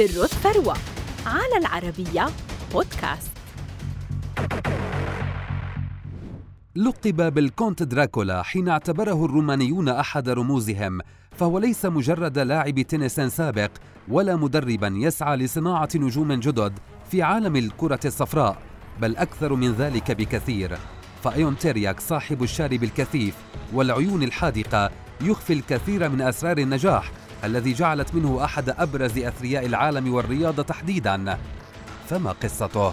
سر الثروة على العربية بودكاست. لقب بالكونت دراكولا حين اعتبره الرومانيون أحد رموزهم فهو ليس مجرد لاعب تنس سابق ولا مدربا يسعى لصناعة نجوم جدد في عالم الكرة الصفراء بل أكثر من ذلك بكثير. فأيون تيرياك صاحب الشارب الكثيف والعيون الحادقة يخفي الكثير من أسرار النجاح الذي جعلت منه أحد أبرز أثرياء العالم والرياضة تحديداً. فما قصته؟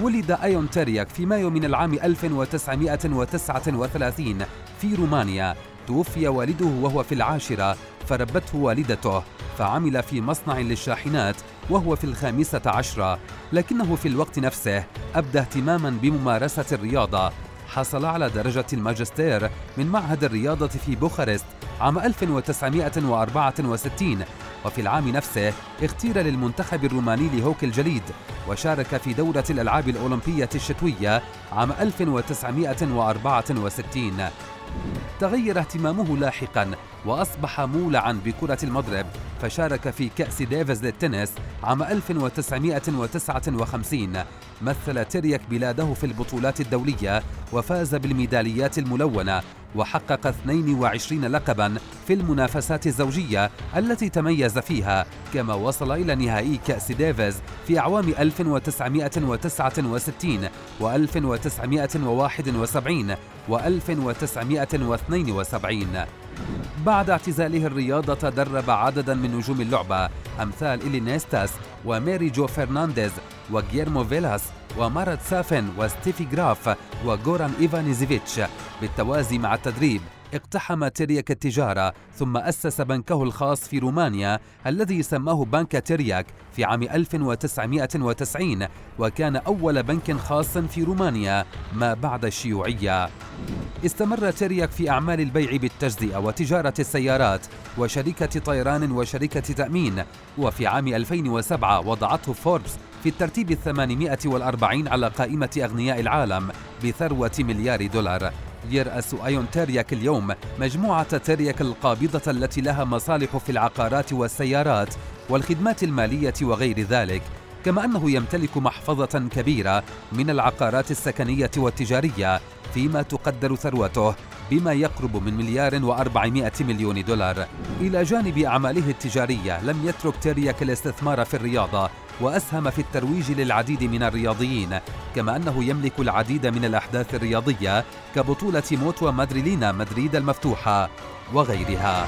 ولد أيون تيرياك في مايو من العام 1939 في رومانيا. توفي والده وهو في العاشرة فربته والدته. فعمل في مصنع للشاحنات وهو في الخامسة عشرة. لكنه في الوقت نفسه أبدى اهتماما بممارسة الرياضة. حصل على درجة الماجستير من معهد الرياضة في بوخارست عام 1964 وفي العام نفسه اختير للمنتخب الروماني لهوكي الجليد وشارك في دورة الألعاب الأولمبية الشتوية عام 1964 تغير اهتمامه لاحقا وأصبح مولعا بكرة المضرب فشارك في كأس ديفيز للتنس عام 1959 مثل تيرياك بلاده في البطولات الدولية وفاز بالميداليات الملونة وحقق 22 لقبا في المنافسات الزوجية التي تميز فيها كما وصل إلى نهائي كأس ديفيز في أعوام 1969 و 1971 و 1972 بعد اعتزاله الرياضة درب عددا من نجوم اللعبة أمثال إيلي ناستاس وميري جو فرنانديز وغييرمو فيلاس ومارات سافين وستيفي جراف وغوران إيفانيزيفيتش بالتوازي مع التدريب. اقتحم تيرياك التجارة ثم أسس بنكه الخاص في رومانيا الذي سماه بنك تيرياك في عام 1990 وكان أول بنك خاص في رومانيا ما بعد الشيوعية. استمر تيرياك في أعمال البيع بالتجزئة وتجارة السيارات وشركة طيران وشركة تأمين وفي عام 2007 وضعته فوربس في الترتيب الثمانمائة والأربعين على قائمة أغنياء العالم بثروة مليار دولار. يرأس أيون تيرياك اليوم. مجموعة تيرياك القابضة التي لها مصالح في العقارات والسيارات والخدمات المالية وغير ذلك. كما أنه يمتلك محفظة كبيرة من العقارات السكنية والتجارية فيما تقدر ثروته. بما يقرب من مليار وأربعمائة مليون دولار. إلى جانب أعماله التجارية لم يترك تيرياك الاستثمار في الرياضة وأسهم في الترويج للعديد من الرياضيين كما أنه يملك العديد من الأحداث الرياضية كبطولة موتوا مادريلينا مدريد المفتوحة وغيرها.